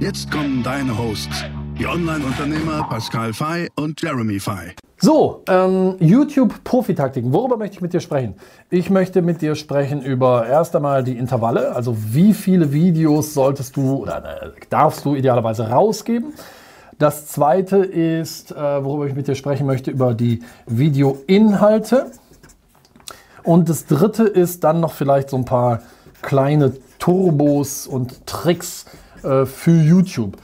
Jetzt kommen deine Hosts, die Online-Unternehmer Pascal Fay und Jeremy Fay. So, ähm, YouTube Profitaktiken. Worüber möchte ich mit dir sprechen? Ich möchte mit dir sprechen über erst einmal die Intervalle, also wie viele Videos solltest du oder äh, darfst du idealerweise rausgeben. Das zweite ist, äh, worüber ich mit dir sprechen möchte, über die Videoinhalte. Und das dritte ist dann noch vielleicht so ein paar kleine Turbos und Tricks, äh, für YouTube.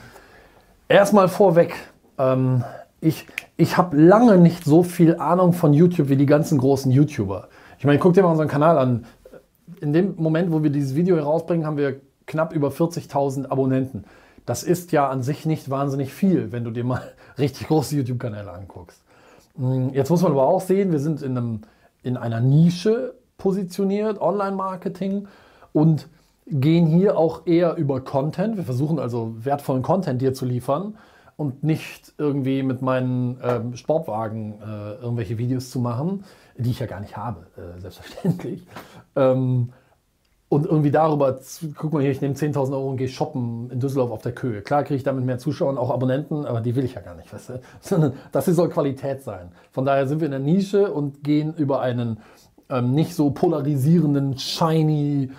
Erstmal vorweg, ähm, ich, ich habe lange nicht so viel Ahnung von YouTube wie die ganzen großen YouTuber. Ich meine, guck dir mal unseren Kanal an. In dem Moment, wo wir dieses Video herausbringen, haben wir knapp über 40.000 Abonnenten. Das ist ja an sich nicht wahnsinnig viel, wenn du dir mal richtig große YouTube-Kanäle anguckst. Hm, jetzt muss man aber auch sehen, wir sind in, einem, in einer Nische positioniert, Online-Marketing. Und gehen hier auch eher über Content. Wir versuchen also wertvollen Content dir zu liefern und nicht irgendwie mit meinen ähm, Sportwagen äh, irgendwelche Videos zu machen, die ich ja gar nicht habe, äh, selbstverständlich. Ähm, und irgendwie darüber, guck mal hier, ich nehme 10.000 Euro und gehe shoppen in Düsseldorf auf der Köhe. Klar kriege ich damit mehr Zuschauer und auch Abonnenten, aber die will ich ja gar nicht, weißt du? Sondern das soll Qualität sein. Von daher sind wir in der Nische und gehen über einen ähm, nicht so polarisierenden, shiny,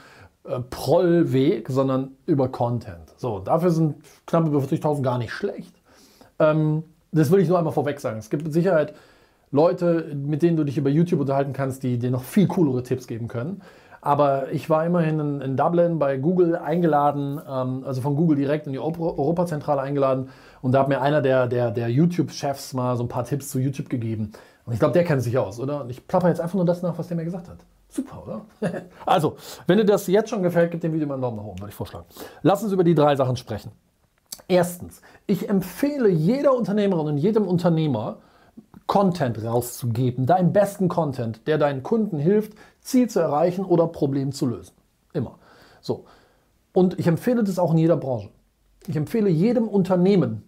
äh, Prollweg, sondern über Content. So, dafür sind knapp über 40.000 gar nicht schlecht. Ähm, das will ich nur einmal vorweg sagen. Es gibt mit Sicherheit Leute, mit denen du dich über YouTube unterhalten kannst, die dir noch viel coolere Tipps geben können. Aber ich war immerhin in, in Dublin bei Google eingeladen, ähm, also von Google direkt in die Europazentrale eingeladen. Und da hat mir einer der, der, der YouTube-Chefs mal so ein paar Tipps zu YouTube gegeben. Und ich glaube, der kennt sich aus, oder? Und ich plapper jetzt einfach nur das nach, was der mir gesagt hat. Super, oder? also, wenn dir das jetzt schon gefällt, gib dem Video mal einen Daumen nach oben, würde ich vorschlagen. Lass uns über die drei Sachen sprechen. Erstens, ich empfehle jeder Unternehmerin und jedem Unternehmer, Content rauszugeben, deinen besten Content, der deinen Kunden hilft, Ziel zu erreichen oder Problem zu lösen. Immer. So. Und ich empfehle das auch in jeder Branche. Ich empfehle jedem Unternehmen,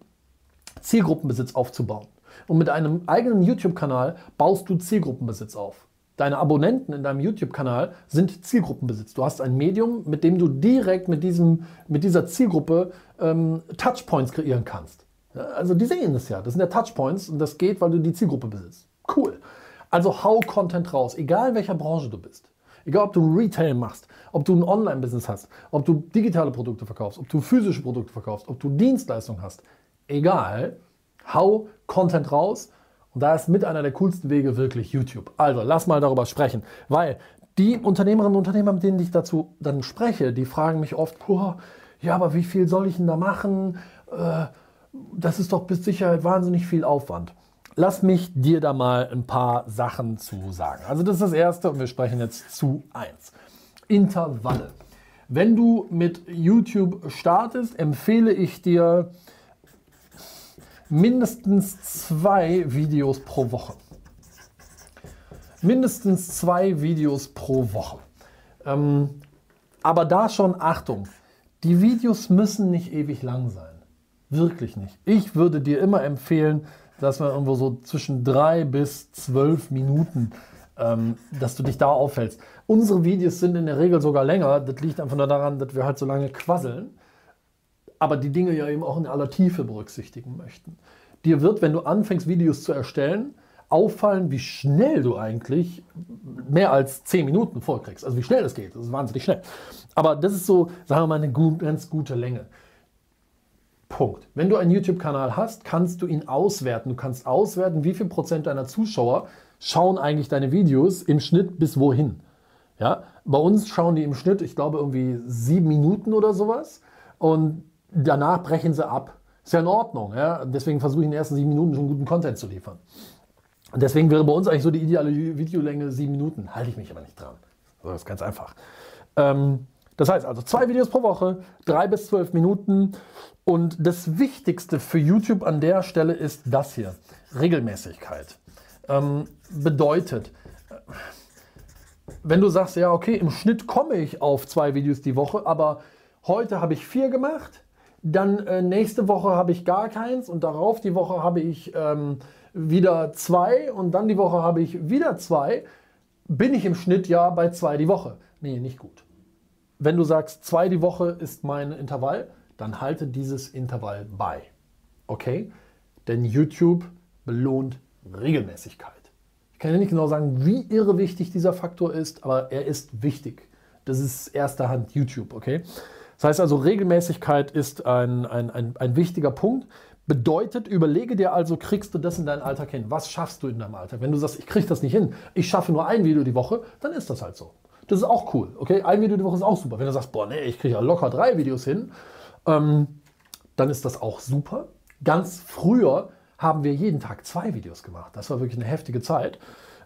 Zielgruppenbesitz aufzubauen. Und mit einem eigenen YouTube-Kanal baust du Zielgruppenbesitz auf. Deine Abonnenten in deinem YouTube-Kanal sind Zielgruppenbesitz. Du hast ein Medium, mit dem du direkt mit, diesem, mit dieser Zielgruppe ähm, Touchpoints kreieren kannst. Also die sehen es ja. Das sind ja Touchpoints und das geht, weil du die Zielgruppe besitzt. Cool. Also hau Content raus, egal in welcher Branche du bist. Egal, ob du Retail machst, ob du ein Online-Business hast, ob du digitale Produkte verkaufst, ob du physische Produkte verkaufst, ob du Dienstleistungen hast. Egal, hau Content raus und da ist mit einer der coolsten Wege wirklich YouTube. Also lass mal darüber sprechen, weil die Unternehmerinnen und Unternehmer, mit denen ich dazu dann spreche, die fragen mich oft, ja, aber wie viel soll ich denn da machen? Äh, das ist doch bis Sicherheit wahnsinnig viel Aufwand. Lass mich dir da mal ein paar Sachen zu sagen. Also das ist das Erste und wir sprechen jetzt zu 1. Intervalle. Wenn du mit YouTube startest, empfehle ich dir mindestens zwei Videos pro Woche. Mindestens zwei Videos pro Woche. Ähm, aber da schon Achtung, die Videos müssen nicht ewig lang sein. Wirklich nicht. Ich würde dir immer empfehlen, dass man irgendwo so zwischen drei bis zwölf Minuten, ähm, dass du dich da aufhältst. Unsere Videos sind in der Regel sogar länger. Das liegt einfach nur daran, dass wir halt so lange quasseln aber die Dinge ja eben auch in aller Tiefe berücksichtigen möchten. Dir wird, wenn du anfängst, Videos zu erstellen, auffallen, wie schnell du eigentlich mehr als 10 Minuten vollkriegst. Also wie schnell das geht. Das ist wahnsinnig schnell. Aber das ist so, sagen wir mal, eine ganz gute Länge. Punkt. Wenn du einen YouTube-Kanal hast, kannst du ihn auswerten. Du kannst auswerten, wie viel Prozent deiner Zuschauer schauen eigentlich deine Videos im Schnitt bis wohin. Ja, bei uns schauen die im Schnitt, ich glaube, irgendwie sieben Minuten oder sowas. Und danach brechen sie ab. Ist ja in Ordnung. Ja? Deswegen versuche ich in den ersten sieben Minuten schon guten Content zu liefern. Und deswegen wäre bei uns eigentlich so die ideale Videolänge sieben Minuten. Halte ich mich aber nicht dran. Das ist ganz einfach. Ähm, Das heißt also zwei Videos pro Woche, drei bis zwölf Minuten. Und das Wichtigste für YouTube an der Stelle ist das hier, Regelmäßigkeit. Ähm, bedeutet, wenn du sagst, ja, okay, im Schnitt komme ich auf zwei Videos die Woche, aber heute habe ich vier gemacht, dann äh, nächste Woche habe ich gar keins und darauf die Woche habe ich ähm, wieder zwei und dann die Woche habe ich wieder zwei, bin ich im Schnitt ja bei zwei die Woche. Nee, nicht gut. Wenn du sagst, zwei die Woche ist mein Intervall, dann halte dieses Intervall bei. Okay? Denn YouTube belohnt Regelmäßigkeit. Ich kann ja nicht genau sagen, wie irre wichtig dieser Faktor ist, aber er ist wichtig. Das ist erster Hand YouTube, okay? Das heißt also, Regelmäßigkeit ist ein, ein, ein, ein wichtiger Punkt. Bedeutet, überlege dir also, kriegst du das in deinen Alltag hin? Was schaffst du in deinem Alltag? Wenn du sagst, ich kriege das nicht hin, ich schaffe nur ein Video die Woche, dann ist das halt so. Das ist auch cool, okay? Ein Video die Woche ist auch super. Wenn du sagst, boah, nee, ich kriege ja locker drei Videos hin, ähm, dann ist das auch super. Ganz früher haben wir jeden Tag zwei Videos gemacht. Das war wirklich eine heftige Zeit.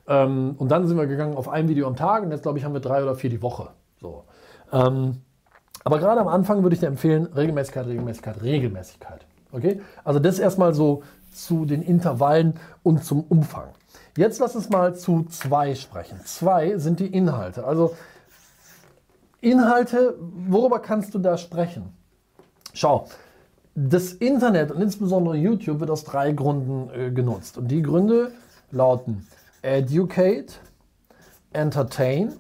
Ähm, und dann sind wir gegangen auf ein Video am Tag und jetzt glaube ich haben wir drei oder vier die Woche. So. Ähm, aber gerade am Anfang würde ich dir empfehlen, Regelmäßigkeit, Regelmäßigkeit, Regelmäßigkeit. Okay? Also das erstmal so zu den Intervallen und zum Umfang. Jetzt lass uns mal zu zwei sprechen. Zwei sind die Inhalte. Also Inhalte, worüber kannst du da sprechen? Schau, das Internet und insbesondere YouTube wird aus drei Gründen äh, genutzt. Und die Gründe lauten Educate, Entertain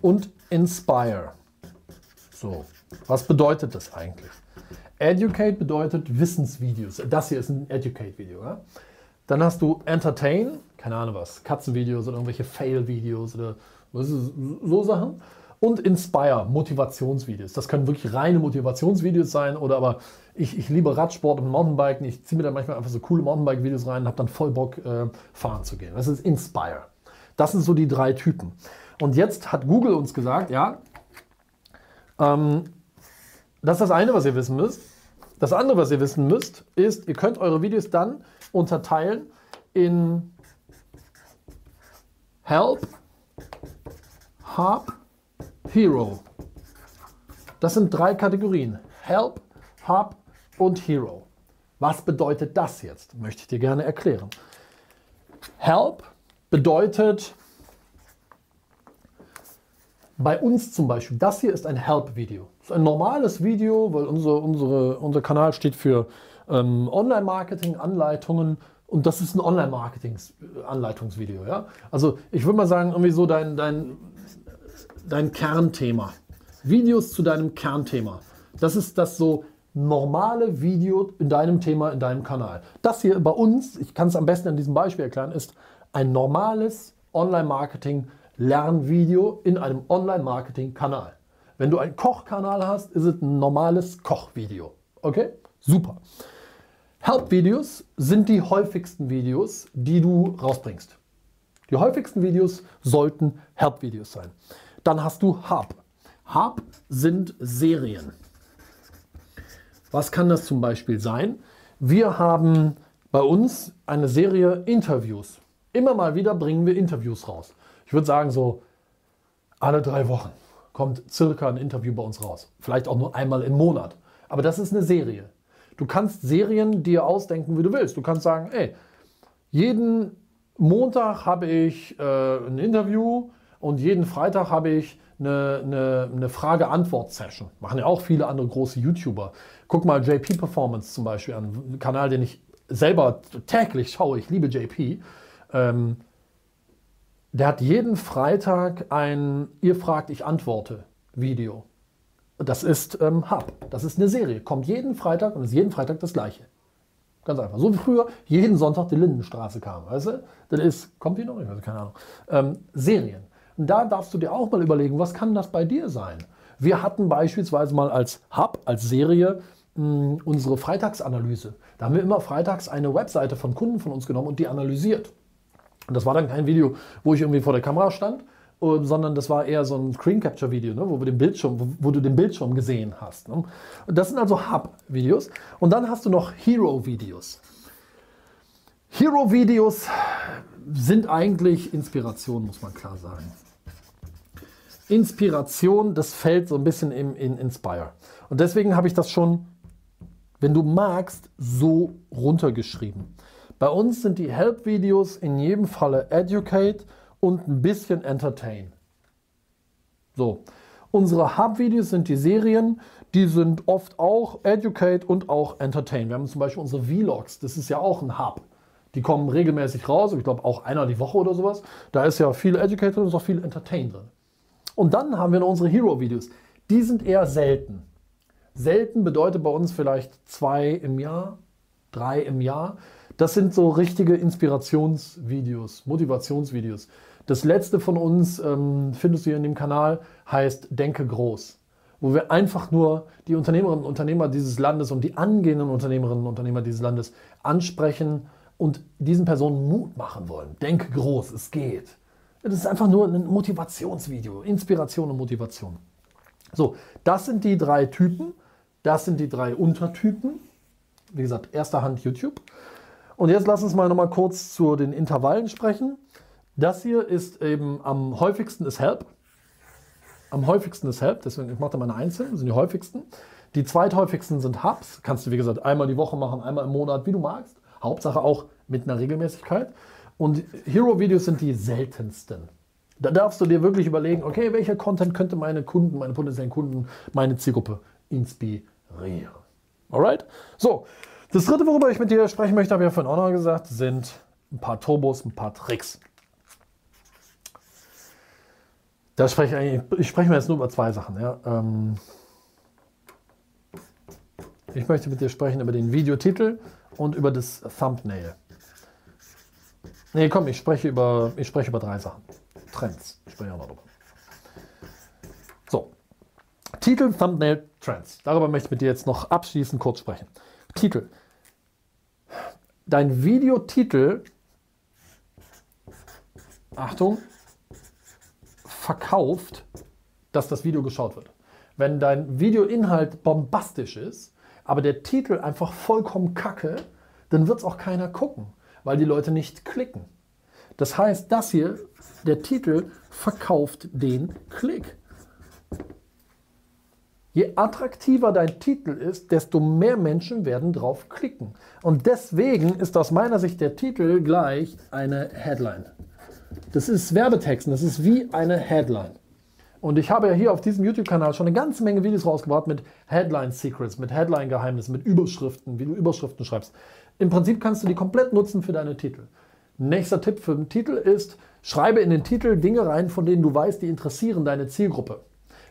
und Inspire. So, was bedeutet das eigentlich? Educate bedeutet Wissensvideos. Das hier ist ein Educate-Video. Ja? Dann hast du Entertain, keine Ahnung was, Katzenvideos oder irgendwelche Fail-Videos oder so Sachen und Inspire, Motivationsvideos. Das können wirklich reine Motivationsvideos sein oder aber ich, ich liebe Radsport und Mountainbiken. Ich ziehe mir da manchmal einfach so coole Mountainbike-Videos rein und habe dann voll Bock, äh, fahren zu gehen. Das ist Inspire. Das sind so die drei Typen. Und jetzt hat Google uns gesagt, ja, ähm, das ist das eine, was ihr wissen müsst. Das andere, was ihr wissen müsst, ist, ihr könnt eure Videos dann unterteilen in Help, Hub Hero. Das sind drei Kategorien. Help, Hub und Hero. Was bedeutet das jetzt? Möchte ich dir gerne erklären. Help bedeutet bei uns zum Beispiel, das hier ist ein Help-Video. Das ist ein normales Video, weil unser, unsere, unser Kanal steht für ähm, Online-Marketing, Anleitungen und das ist ein Online-Marketing-Anleitungsvideo. Ja? Also ich würde mal sagen, irgendwie so dein, dein dein Kernthema. Videos zu deinem Kernthema. Das ist das so normale Video in deinem Thema, in deinem Kanal. Das hier bei uns, ich kann es am besten an diesem Beispiel erklären, ist ein normales Online-Marketing-Lernvideo in einem Online-Marketing-Kanal. Wenn du einen Kochkanal hast, ist es ein normales Kochvideo. Okay? Super. Help-Videos sind die häufigsten Videos, die du rausbringst. Die häufigsten Videos sollten Help-Videos sein. Dann hast du Hub. Hub sind Serien. Was kann das zum Beispiel sein? Wir haben bei uns eine Serie Interviews. Immer mal wieder bringen wir Interviews raus. Ich würde sagen, so alle drei Wochen kommt circa ein Interview bei uns raus. Vielleicht auch nur einmal im Monat. Aber das ist eine Serie. Du kannst Serien dir ausdenken, wie du willst. Du kannst sagen, ey, jeden Montag habe ich äh, ein Interview und jeden Freitag habe ich eine, eine, eine Frage-Antwort-Session. Machen ja auch viele andere große YouTuber. Guck mal JP Performance zum Beispiel an, ein Kanal, den ich selber täglich schaue. Ich liebe JP. Ähm, der hat jeden Freitag ein Ihr fragt, ich antworte Video. Das ist ähm, Hub. Das ist eine Serie. Kommt jeden Freitag und ist jeden Freitag das gleiche. Ganz einfach. So wie früher jeden Sonntag die Lindenstraße kam. Weißt du? Das ist, kommt die noch? Ich weiß keine Ahnung. Ähm, Serien. Und da darfst du dir auch mal überlegen, was kann das bei dir sein? Wir hatten beispielsweise mal als Hub, als Serie, mh, unsere Freitagsanalyse. Da haben wir immer freitags eine Webseite von Kunden von uns genommen und die analysiert. Und das war dann kein Video, wo ich irgendwie vor der Kamera stand, äh, sondern das war eher so ein Screen Capture Video, ne, wo, wir den Bildschirm, wo, wo, du den Bildschirm gesehen hast. Ne. Das sind also Hub-Videos. Und dann hast du noch Hero-Videos. Hero-Videos sind eigentlich Inspiration, muss man klar sagen. Inspiration, das fällt so ein bisschen im, in Inspire. Und deswegen habe ich das schon, wenn du magst, so runtergeschrieben. Bei uns sind die Help-Videos in jedem Falle Educate und ein bisschen Entertain. So. Unsere Hub-Videos sind die Serien, die sind oft auch Educate und auch Entertain. Wir haben zum Beispiel unsere Vlogs, das ist ja auch ein Hub. Die kommen regelmäßig raus, ich glaube auch einer die Woche oder sowas. Da ist ja viel Educate drin, ist auch viel Entertain drin. Und dann haben wir noch unsere Hero-Videos. Die sind eher selten. Selten bedeutet bei uns vielleicht zwei im Jahr, drei im Jahr. Das sind so richtige Inspirationsvideos, Motivationsvideos. Das letzte von uns ähm, findest du hier in dem Kanal, heißt Denke groß. Wo wir einfach nur die Unternehmerinnen und Unternehmer dieses Landes und die angehenden Unternehmerinnen und Unternehmer dieses Landes ansprechen und diesen Personen Mut machen wollen. Denke groß, es geht. Das ist einfach nur ein Motivationsvideo, Inspiration und Motivation. So, das sind die drei Typen, das sind die drei Untertypen. Wie gesagt, erster Hand YouTube. Und jetzt lass uns mal nochmal kurz zu den Intervallen sprechen. Das hier ist eben am häufigsten ist Help. Am häufigsten ist Help, deswegen ich mache da meine einzelnen, das sind die häufigsten. Die zweithäufigsten sind Hubs. Kannst du, wie gesagt, einmal die Woche machen, einmal im Monat, wie du magst. Hauptsache auch mit einer Regelmäßigkeit. Und Hero-Videos sind die seltensten. Da darfst du dir wirklich überlegen, okay, welcher Content könnte meine Kunden, meine potenziellen Kunden, meine Zielgruppe inspirieren. Alright? So, das dritte, worüber ich mit dir sprechen möchte, habe ich ja vorhin auch noch gesagt, sind ein paar Turbos, ein paar Tricks. Da spreche ich, ich spreche mir jetzt nur über zwei Sachen. Ja. Ähm, ich möchte mit dir sprechen über den Videotitel und über das Thumbnail. Nee, komm, ich spreche über, ich spreche über drei Sachen. Trends. Ich spreche auch noch drüber. So. Titel, Thumbnail, Trends. Darüber möchte ich mit dir jetzt noch abschließend kurz sprechen. Titel. Dein Videotitel, Achtung, verkauft, dass das Video geschaut wird. Wenn dein Videoinhalt bombastisch ist, aber der Titel einfach vollkommen kacke, dann wird es auch keiner gucken weil die Leute nicht klicken. Das heißt, das hier, der Titel, verkauft den Klick. Je attraktiver dein Titel ist, desto mehr Menschen werden drauf klicken. Und deswegen ist aus meiner Sicht der Titel gleich eine Headline. Das ist Werbetexten, das ist wie eine Headline. Und ich habe ja hier auf diesem YouTube-Kanal schon eine ganze Menge Videos rausgebracht mit Headline-Secrets, mit Headline-Geheimnissen, mit Überschriften, wie du Überschriften schreibst. Im Prinzip kannst du die komplett nutzen für deine Titel. Nächster Tipp für den Titel ist, schreibe in den Titel Dinge rein, von denen du weißt, die interessieren deine Zielgruppe.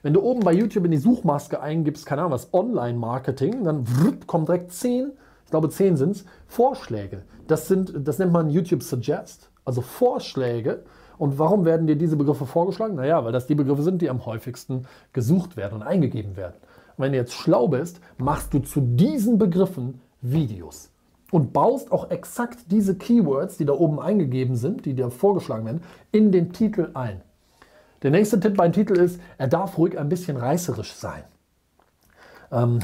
Wenn du oben bei YouTube in die Suchmaske eingibst, keine Ahnung was, Online-Marketing, dann kommen direkt zehn, ich glaube zehn sind es, Vorschläge. Das, sind, das nennt man YouTube Suggest, also Vorschläge. Und warum werden dir diese Begriffe vorgeschlagen? Naja, weil das die Begriffe sind, die am häufigsten gesucht werden und eingegeben werden. Und wenn du jetzt schlau bist, machst du zu diesen Begriffen Videos und baust auch exakt diese Keywords, die da oben eingegeben sind, die dir vorgeschlagen werden, in den Titel ein. Der nächste Tipp beim Titel ist, er darf ruhig ein bisschen reißerisch sein. Ähm,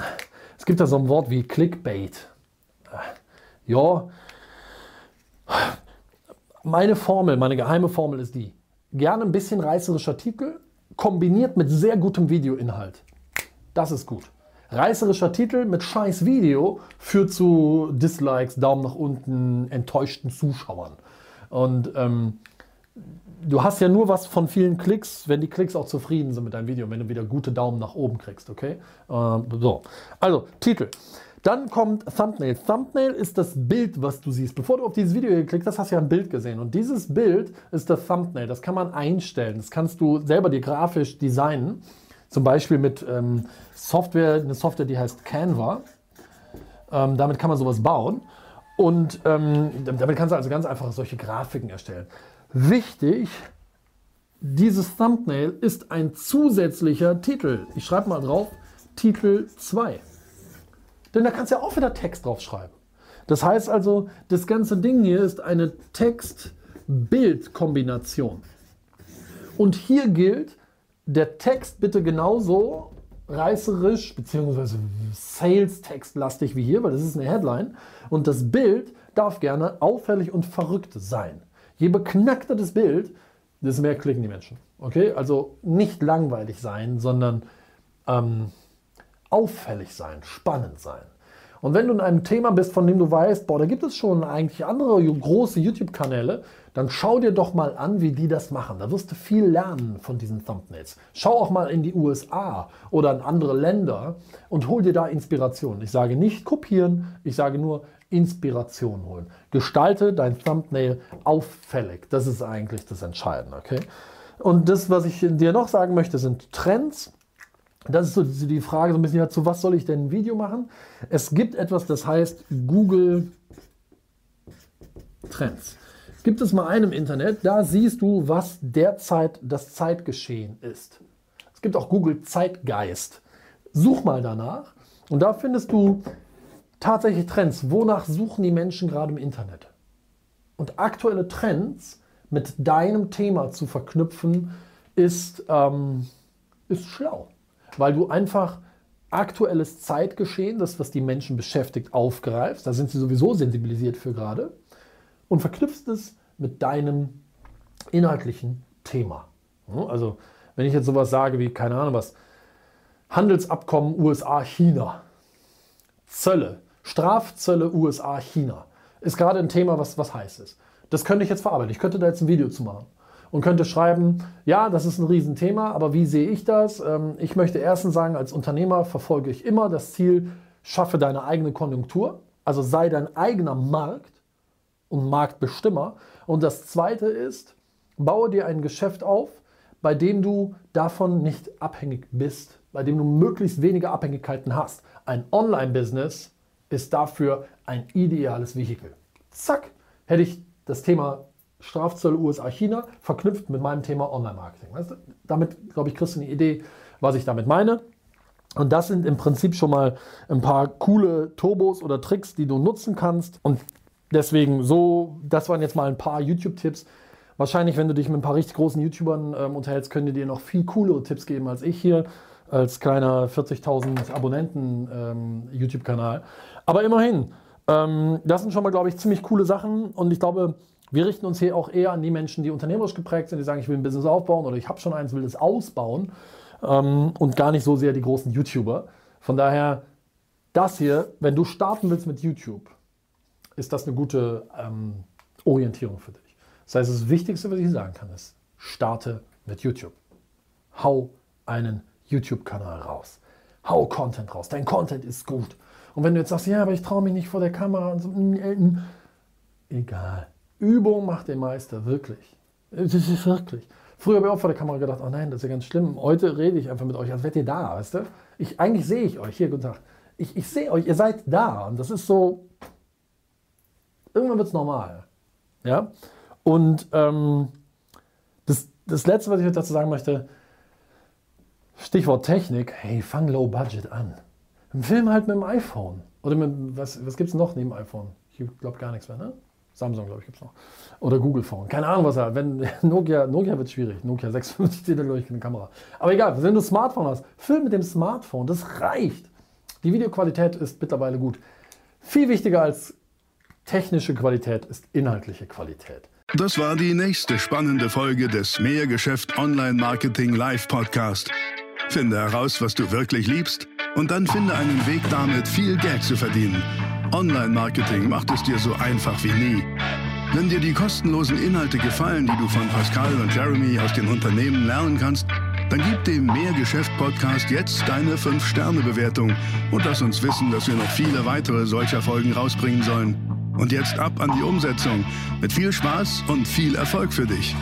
es gibt da so ein Wort wie Clickbait. Ja, meine Formel, meine geheime Formel ist die. Gerne ein bisschen reißerischer Titel, kombiniert mit sehr gutem Videoinhalt. Das ist gut. Reißerischer Titel mit scheiß Video führt zu Dislikes, Daumen nach unten, enttäuschten Zuschauern. Und ähm, du hast ja nur was von vielen Klicks, wenn die Klicks auch zufrieden sind mit deinem Video, wenn du wieder gute Daumen nach oben kriegst, okay? Äh, so, also Titel. Dann kommt Thumbnail. Thumbnail ist das Bild, was du siehst. Bevor du auf dieses Video geklickt hast, hast du ja ein Bild gesehen. Und dieses Bild ist das Thumbnail. Das kann man einstellen. Das kannst du selber dir grafisch designen. Zum Beispiel mit ähm, Software, eine Software, die heißt Canva. Ähm, damit kann man sowas bauen. Und ähm, damit kannst du also ganz einfach solche Grafiken erstellen. Wichtig, dieses Thumbnail ist ein zusätzlicher Titel. Ich schreibe mal drauf, Titel 2. Denn da kannst du ja auch wieder Text drauf schreiben. Das heißt also, das ganze Ding hier ist eine Text-Bild-Kombination. Und hier gilt, der Text bitte genauso reißerisch bzw. Sales-Text-lastig wie hier, weil das ist eine Headline. Und das Bild darf gerne auffällig und verrückt sein. Je beknackter das Bild, desto mehr klicken die Menschen. Okay, also nicht langweilig sein, sondern ähm, auffällig sein, spannend sein. Und wenn du in einem Thema bist, von dem du weißt, boah, da gibt es schon eigentlich andere große YouTube-Kanäle, dann schau dir doch mal an, wie die das machen. Da wirst du viel lernen von diesen Thumbnails. Schau auch mal in die USA oder in andere Länder und hol dir da Inspiration. Ich sage nicht kopieren, ich sage nur Inspiration holen. Gestalte dein Thumbnail auffällig. Das ist eigentlich das Entscheidende, okay? Und das, was ich dir noch sagen möchte, sind Trends. Das ist so die Frage so ein bisschen, zu was soll ich denn ein Video machen? Es gibt etwas, das heißt Google Trends. Gibt es mal einen im Internet, da siehst du, was derzeit das Zeitgeschehen ist. Es gibt auch Google Zeitgeist. Such mal danach und da findest du tatsächlich Trends. Wonach suchen die Menschen gerade im Internet? Und aktuelle Trends mit deinem Thema zu verknüpfen, ist, ähm, ist schlau weil du einfach aktuelles Zeitgeschehen, das, was die Menschen beschäftigt, aufgreifst. Da sind sie sowieso sensibilisiert für gerade. Und verknüpfst es mit deinem inhaltlichen Thema. Also, wenn ich jetzt sowas sage wie, keine Ahnung was, Handelsabkommen USA-China, Zölle, Strafzölle USA-China, ist gerade ein Thema, was, was heiß ist. Das könnte ich jetzt verarbeiten. Ich könnte da jetzt ein Video zu machen und könnte schreiben, ja, das ist ein Riesenthema, aber wie sehe ich das? Ähm, ich möchte erstens sagen, als Unternehmer verfolge ich immer das Ziel, schaffe deine eigene Konjunktur, also sei dein eigener Markt und Marktbestimmer. Und das Zweite ist, baue dir ein Geschäft auf, bei dem du davon nicht abhängig bist, bei dem du möglichst wenige Abhängigkeiten hast. Ein Online-Business ist dafür ein ideales Vehikel. Zack, hätte ich das Thema Strafzölle USA, China, verknüpft mit meinem Thema Online-Marketing. Damit, glaube ich, kriegst du eine Idee, was ich damit meine. Und das sind im Prinzip schon mal ein paar coole Turbos oder Tricks, die du nutzen kannst. Und deswegen so, das waren jetzt mal ein paar YouTube-Tipps. Wahrscheinlich, wenn du dich mit ein paar richtig großen YouTubern ähm, unterhältst, können die dir noch viel coolere Tipps geben als ich hier, als kleiner 40.000 Abonnenten ähm, YouTube-Kanal. Aber immerhin, ähm, das sind schon mal, glaube ich, ziemlich coole Sachen. Und ich glaube, wir richten uns hier auch eher an die Menschen, die unternehmerisch geprägt sind, die sagen, ich will ein Business aufbauen oder ich habe schon eins, will es ausbauen ähm, und gar nicht so sehr die großen YouTuber. Von daher, das hier, wenn du starten willst mit YouTube, ist das eine gute ähm, Orientierung für dich. Das heißt, das Wichtigste, was ich sagen kann, ist, starte mit YouTube. Hau einen YouTube-Kanal raus. Hau Content raus. Dein Content ist gut. Und wenn du jetzt sagst, ja, aber ich traue mich nicht vor der Kamera und so, mm, mm, mm, egal. Übung macht den Meister, wirklich. Das ist wirklich. Früher habe ich auch vor der Kamera gedacht, oh nein, das ist ja ganz schlimm. Heute rede ich einfach mit euch, als wärt ihr da, weißt du? Ich, eigentlich sehe ich euch. Hier, guten Tag. Ich, ich sehe euch, ihr seid da. Und das ist so, irgendwann wird es normal. Ja? Und ähm, das, das Letzte, was ich dazu sagen möchte, Stichwort Technik, hey, fang low budget an. Film halt mit dem iPhone. Oder mit, was, was gibt es noch neben iPhone? Ich glaube gar nichts mehr, ne? Samsung, glaube ich, gibt es noch. Oder Google Phone. Keine Ahnung, was er Wenn Nokia, Nokia wird schwierig. Nokia 650 steht glaube ich, eine Kamera. Aber egal, wenn du ein Smartphone hast, film mit dem Smartphone. Das reicht. Die Videoqualität ist mittlerweile gut. Viel wichtiger als technische Qualität ist inhaltliche Qualität. Das war die nächste spannende Folge des Mehrgeschäft Online Marketing Live Podcast. Finde heraus, was du wirklich liebst und dann finde einen Weg damit, viel Geld zu verdienen. Online-Marketing macht es dir so einfach wie nie. Wenn dir die kostenlosen Inhalte gefallen, die du von Pascal und Jeremy aus den Unternehmen lernen kannst, dann gib dem Mehrgeschäft-Podcast jetzt deine 5-Sterne-Bewertung und lass uns wissen, dass wir noch viele weitere solcher Folgen rausbringen sollen. Und jetzt ab an die Umsetzung. Mit viel Spaß und viel Erfolg für dich.